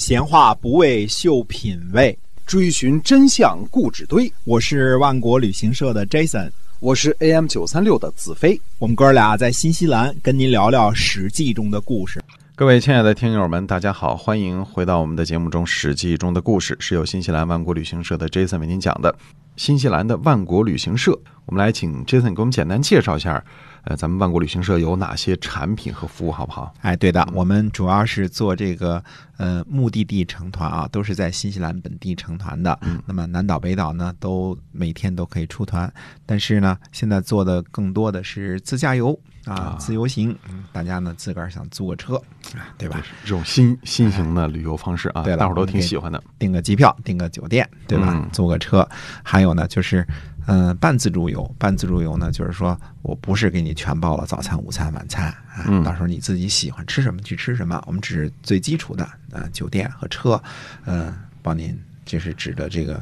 闲话不为秀品味，追寻真相故纸堆。我是万国旅行社的 Jason，我是 AM 九三六的子飞。我们哥俩在新西兰跟您聊聊《史记》中的故事。各位亲爱的听友们，大家好，欢迎回到我们的节目中，《史记》中的故事是由新西兰万国旅行社的 Jason 为您讲的。新西兰的万国旅行社，我们来请 Jason 给我们简单介绍一下。呃，咱们万国旅行社有哪些产品和服务，好不好？哎，对的，我们主要是做这个呃目的地成团啊，都是在新西兰本地成团的。嗯，那么南岛北岛呢，都每天都可以出团，但是呢，现在做的更多的是自驾游啊，自由行。嗯，大家呢自个儿想租个车啊，对吧？这种新新型的旅游方式啊，对，大伙儿都挺喜欢的。订个机票，订个酒店，对吧？租个车，还有呢就是。嗯，半自助游，半自助游呢，就是说我不是给你全包了早餐、午餐、晚餐啊，到时候你自己喜欢吃什么去吃什么，我们只是最基础的啊，酒店和车，嗯，帮您就是指的这个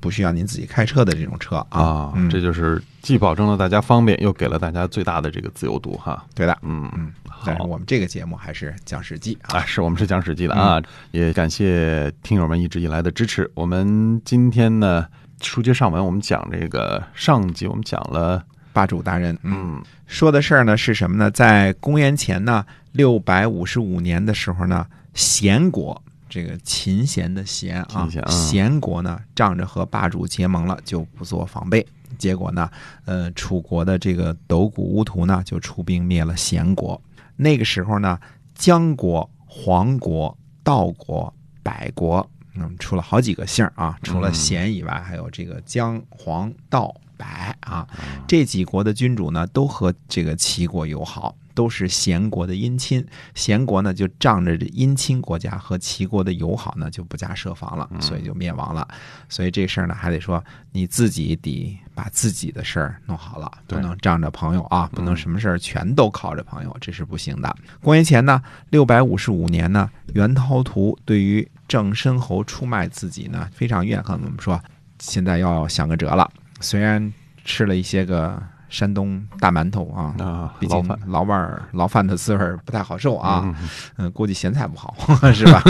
不需要您自己开车的这种车啊，这就是既保证了大家方便，又给了大家最大的这个自由度哈。对的，嗯嗯，但是我们这个节目还是讲史记啊，是我们是讲史记的啊，也感谢听友们一直以来的支持。我们今天呢。书接上文，我们讲这个上集，我们讲了霸主大人。嗯，说的事儿呢是什么呢？在公元前呢六百五十五年的时候呢，贤国这个秦贤的贤啊，贤国呢仗着和霸主结盟了，就不做防备。结果呢，呃，楚国的这个斗谷乌图呢就出兵灭了贤国。那个时候呢，姜国、黄国、道国、百国。嗯，出了好几个姓啊，除了贤以外，还有这个姜、黄、道、白啊，这几国的君主呢，都和这个齐国友好，都是贤国的姻亲。贤国呢，就仗着这姻亲国家和齐国的友好呢，就不加设防了，所以就灭亡了。所以这事儿呢，还得说你自己得把自己的事儿弄好了，不能仗着朋友啊，不能什么事儿全都靠着朋友，这是不行的。公元前呢，六百五十五年呢，袁涛图对于郑申侯出卖自己呢，非常怨恨。我们说，现在要想个辙了。虽然吃了一些个山东大馒头啊，啊，毕竟老味儿、牢饭的滋味不太好受啊。嗯，估计咸菜不好，是吧？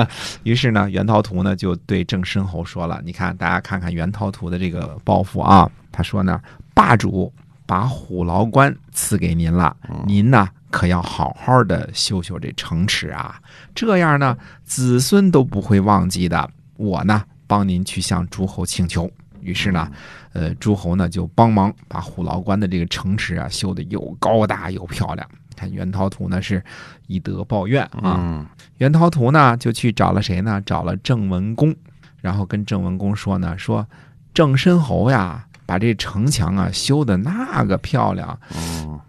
于是呢，袁涛图呢就对郑申侯说了：“你看，大家看看袁涛图的这个抱负啊。他说呢，霸主把虎牢关赐给您了，您呢？”可要好好的修修这城池啊，这样呢，子孙都不会忘记的。我呢，帮您去向诸侯请求。于是呢，呃，诸侯呢就帮忙把虎牢关的这个城池啊修的又高大又漂亮。看袁涛图呢是以德报怨啊，袁涛图呢就去找了谁呢？找了郑文公，然后跟郑文公说呢，说郑申侯呀，把这城墙啊修的那个漂亮，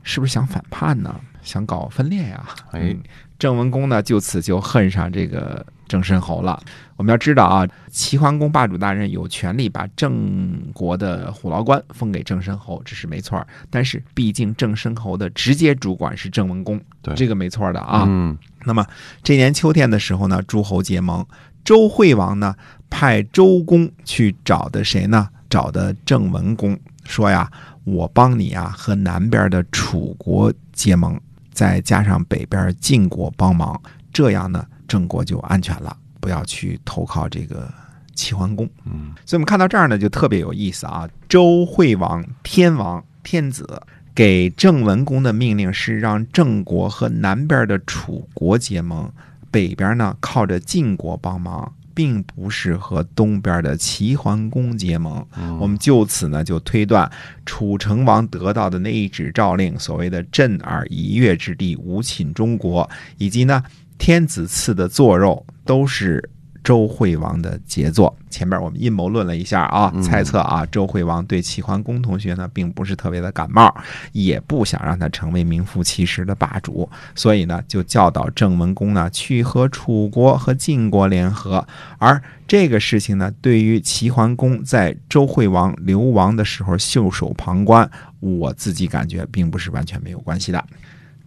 是不是想反叛呢？想搞分裂呀！哎，郑文公呢，就此就恨上这个郑申侯了。我们要知道啊，齐桓公霸主大人有权利把郑国的虎牢关封给郑申侯，这是没错。但是毕竟郑申侯的直接主管是郑文公，对这个没错的啊。嗯，那么这年秋天的时候呢，诸侯结盟，周惠王呢派周公去找的谁呢？找的郑文公，说呀，我帮你啊和南边的楚国结盟。再加上北边晋国帮忙，这样呢，郑国就安全了，不要去投靠这个齐桓公。嗯，所以我们看到这儿呢，就特别有意思啊。周惠王天王天子给郑文公的命令是让郑国和南边的楚国结盟，北边呢靠着晋国帮忙。并不是和东边的齐桓公结盟，我们就此呢就推断楚成王得到的那一纸诏令，所谓的震耳一跃之地，无侵中国，以及呢天子赐的坐肉，都是。周惠王的杰作，前面我们阴谋论了一下啊，猜测啊，周惠王对齐桓公同学呢，并不是特别的感冒，也不想让他成为名副其实的霸主，所以呢，就教导郑文公呢去和楚国和晋国联合。而这个事情呢，对于齐桓公在周惠王流亡的时候袖手旁观，我自己感觉并不是完全没有关系的。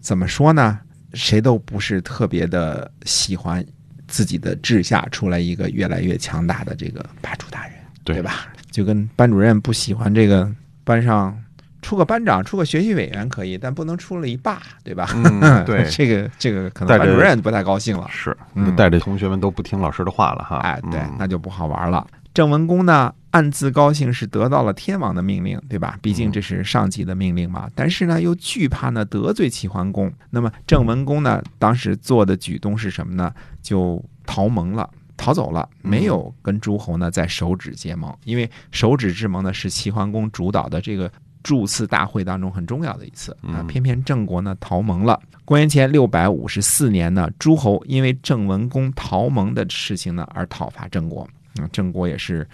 怎么说呢？谁都不是特别的喜欢。自己的治下出来一个越来越强大的这个霸主大人，对吧？就跟班主任不喜欢这个班上出个班长、出个学习委员可以，但不能出了一霸，对吧？对，这个这个可能班主任不太高兴了，是带着同学们都不听老师的话了哈。哎，对，那就不好玩了。郑文公呢，暗自高兴是得到了天王的命令，对吧？毕竟这是上级的命令嘛。但是呢，又惧怕呢得罪齐桓公。那么郑文公呢，当时做的举动是什么呢？就逃盟了。逃走了，没有跟诸侯呢在手指结盟，因为手指之盟呢是齐桓公主导的这个祝次大会当中很重要的一次啊。偏偏郑国呢逃盟了。公元前六百五十四年呢，诸侯因为郑文公逃盟的事情呢而讨伐郑国，郑国也是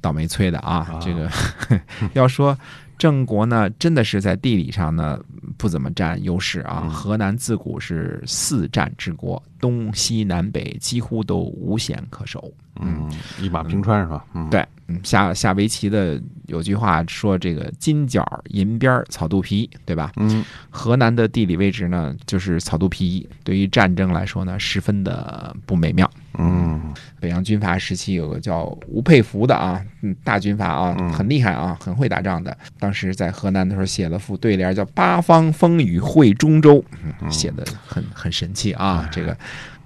倒霉催的啊。这个 要说。郑国呢，真的是在地理上呢不怎么占优势啊。河南自古是四战之国，东西南北几乎都无险可守。嗯，一马平川是吧？嗯，对，嗯，下下围棋的有句话说这个金角银边草肚皮，对吧？嗯，河南的地理位置呢就是草肚皮，对于战争来说呢十分的不美妙。嗯，北洋军阀时期有个叫吴佩孚的啊，嗯，大军阀啊，很厉害啊，很会打仗的。当时在河南的时候写了副对联，叫“八方风雨会中州”，写的很很神气啊，这个。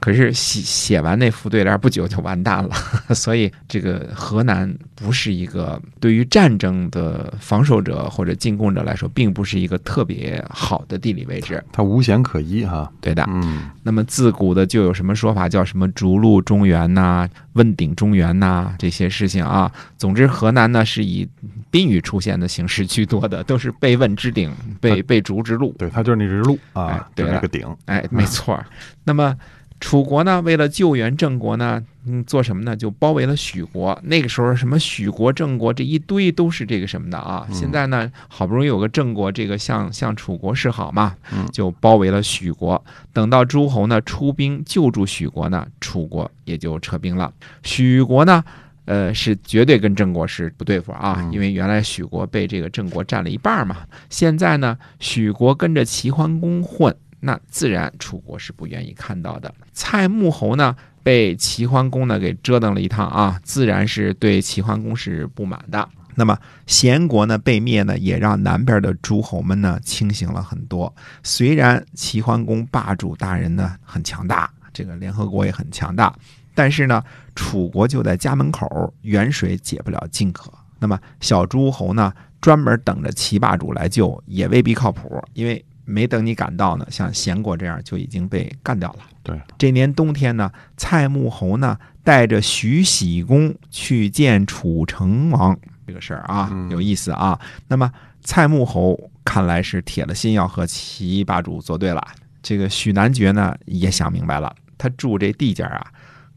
可是写写完那副对联不久就完蛋了，所以这个河南不是一个对于战争的防守者或者进攻者来说，并不是一个特别好的地理位置。它无险可依哈，对的。嗯，那么自古的就有什么说法，叫什么逐鹿中原呐、问鼎中原呐这些事情啊。总之，河南呢是以宾语出现的形式居多的，都是被问之鼎，被被逐之鹿。对，它就是那只鹿啊，对那个鼎。哎，没错。那么。楚国呢，为了救援郑国呢，嗯，做什么呢？就包围了许国。那个时候，什么许国、郑国这一堆都是这个什么的啊。现在呢，好不容易有个郑国，这个向向楚国示好嘛，就包围了许国。等到诸侯呢出兵救助许国呢，楚国也就撤兵了。许国呢，呃，是绝对跟郑国是不对付啊，因为原来许国被这个郑国占了一半嘛。现在呢，许国跟着齐桓公混。那自然楚国是不愿意看到的。蔡穆侯呢，被齐桓公呢给折腾了一趟啊，自然是对齐桓公是不满的。那么贤国呢被灭呢，也让南边的诸侯们呢清醒了很多。虽然齐桓公霸主大人呢很强大，这个联合国也很强大，但是呢，楚国就在家门口，远水解不了近渴。那么小诸侯呢，专门等着齐霸主来救，也未必靠谱，因为。没等你赶到呢，像贤国这样就已经被干掉了。对，这年冬天呢，蔡穆侯呢带着徐喜公去见楚成王，这个事儿啊有意思啊。那么蔡穆侯看来是铁了心要和齐霸主作对了。这个许南爵呢也想明白了，他住这地界啊。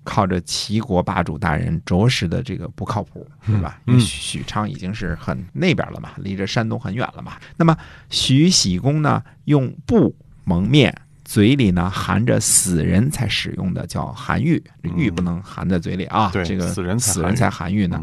靠着齐国霸主大人，着实的这个不靠谱，是吧？因为许昌已经是很那边了嘛，离着山东很远了嘛。那么徐喜公呢，用布蒙面，嘴里呢含着死人才使用的叫含玉，玉不能含在嘴里啊。这个死人死人才含玉呢。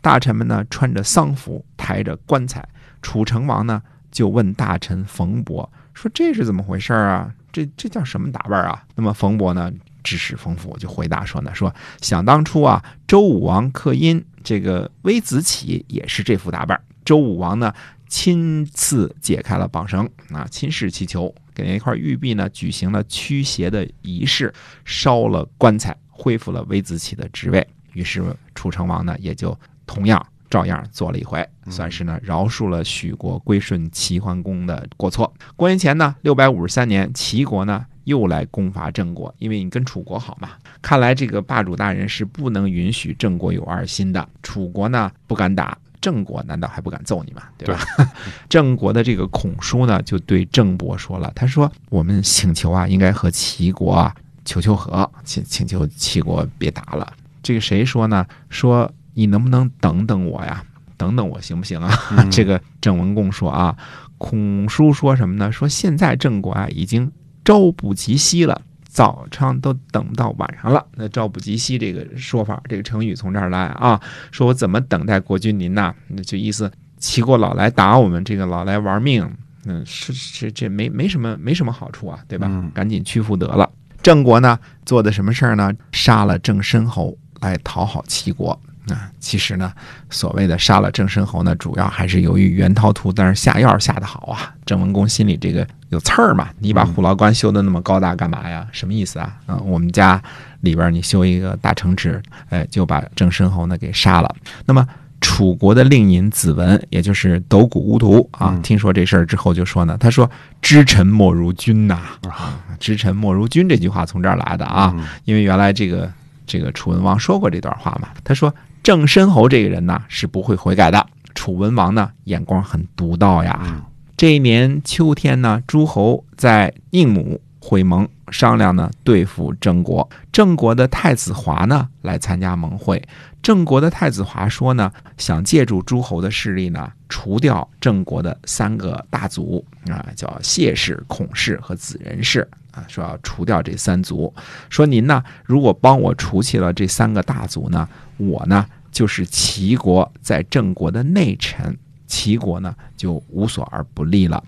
大臣们呢穿着丧服，抬着棺材。楚成王呢就问大臣冯伯说：“这是怎么回事啊？这这叫什么打扮啊？”那么冯伯呢？知识丰富，就回答说呢：“说想当初啊，周武王克殷，这个微子启也是这副打扮。周武王呢，亲自解开了绑绳啊，亲视气球，给那块玉璧呢举行了驱邪的仪式，烧了棺材，恢复了微子启的职位。于是楚成王呢，也就同样照样做了一回，算是呢饶恕了许国归顺齐桓公的过错。公元前呢六百五十三年，齐国呢。”又来攻伐郑国，因为你跟楚国好嘛。看来这个霸主大人是不能允许郑国有二心的。楚国呢不敢打郑国，难道还不敢揍你吗？对吧？郑国的这个孔叔呢就对郑伯说了，他说：“我们请求啊，应该和齐国啊求求和，请请求齐国别打了。”这个谁说呢？说你能不能等等我呀？等等我行不行啊？这个郑文公说啊，孔叔说什么呢？说现在郑国啊已经。朝不及夕了，早上都等到晚上了。那朝不及夕这个说法，这个成语从这儿来啊。说我怎么等待国君您呐？那就意思齐国老来打我们，这个老来玩命，嗯，是是这没没什么没什么好处啊，对吧？赶紧屈服得了。郑国呢做的什么事儿呢？杀了郑申侯来讨好齐国。啊，其实呢，所谓的杀了郑申侯呢，主要还是由于袁涛图但是下药下的好啊。郑文公心里这个有刺儿嘛，你把虎牢关修的那么高大干嘛呀？什么意思啊？啊，我们家里边你修一个大城池，哎，就把郑申侯呢给杀了。那么楚国的令尹子文，也就是斗谷乌图啊，听说这事儿之后就说呢，他说：“知臣莫如君呐，啊知臣莫如君。”这句话从这儿来的啊，因为原来这个这个楚文王说过这段话嘛，他说。郑申侯这个人呢是不会悔改的。楚文王呢眼光很独到呀。这一年秋天呢，诸侯在宁母会盟，商量呢对付郑国。郑国的太子华呢来参加盟会。郑国的太子华说呢，想借助诸侯的势力呢，除掉郑国的三个大族啊，叫谢氏、孔氏和子人氏啊，说要除掉这三族。说您呢，如果帮我除去了这三个大族呢？我呢，就是齐国在郑国的内臣，齐国呢就无所而不利了。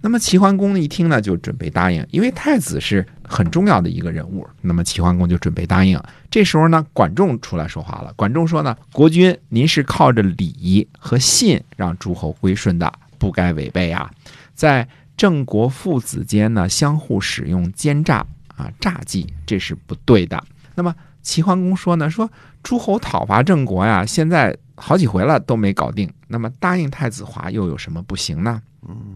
那么齐桓公一听呢，就准备答应，因为太子是很重要的一个人物。那么齐桓公就准备答应。这时候呢，管仲出来说话了。管仲说呢，国君您是靠着礼和信让诸侯归顺的，不该违背啊。在郑国父子间呢，相互使用奸诈啊诈计，这是不对的。那么。齐桓公说呢，说诸侯讨伐郑国呀，现在好几回了都没搞定。那么答应太子华又有什么不行呢？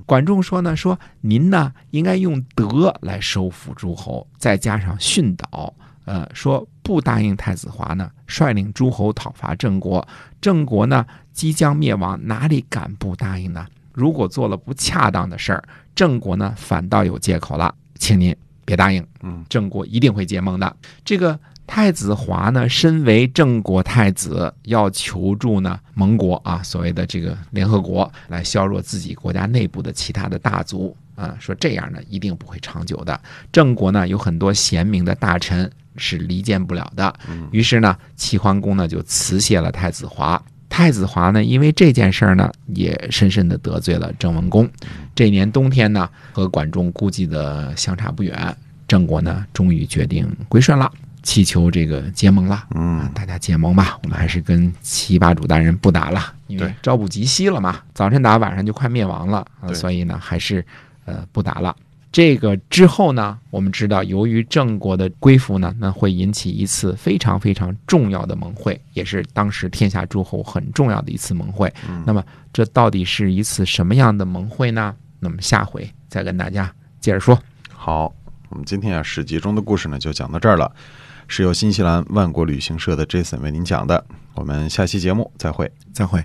管仲说呢，说您呢应该用德来收服诸侯，再加上训导。呃，说不答应太子华呢，率领诸侯讨伐郑国，郑国呢即将灭亡，哪里敢不答应呢？如果做了不恰当的事儿，郑国呢反倒有借口了，请您别答应。嗯，郑国一定会结盟的。这个。太子华呢，身为郑国太子，要求助呢盟国啊，所谓的这个联合国，来削弱自己国家内部的其他的大族啊，说这样呢一定不会长久的。郑国呢有很多贤明的大臣是离间不了的，于是呢齐桓公呢就辞谢了太子华。太子华呢因为这件事儿呢也深深的得罪了郑文公。这年冬天呢和管仲估计的相差不远，郑国呢终于决定归顺了。祈求这个结盟了，嗯，大家结盟吧，我们还是跟齐霸主大人不打了，因为朝不及夕了嘛，早晨打晚上就快灭亡了，所以呢，还是呃不打了。这个之后呢，我们知道，由于郑国的归附呢，那会引起一次非常非常重要的盟会，也是当时天下诸侯很重要的一次盟会。那么，这到底是一次什么样的盟会呢？那么下回再跟大家接着说。好，我们今天啊史记中的故事呢，就讲到这儿了。是由新西兰万国旅行社的 Jason 为您讲的。我们下期节目再会，再会。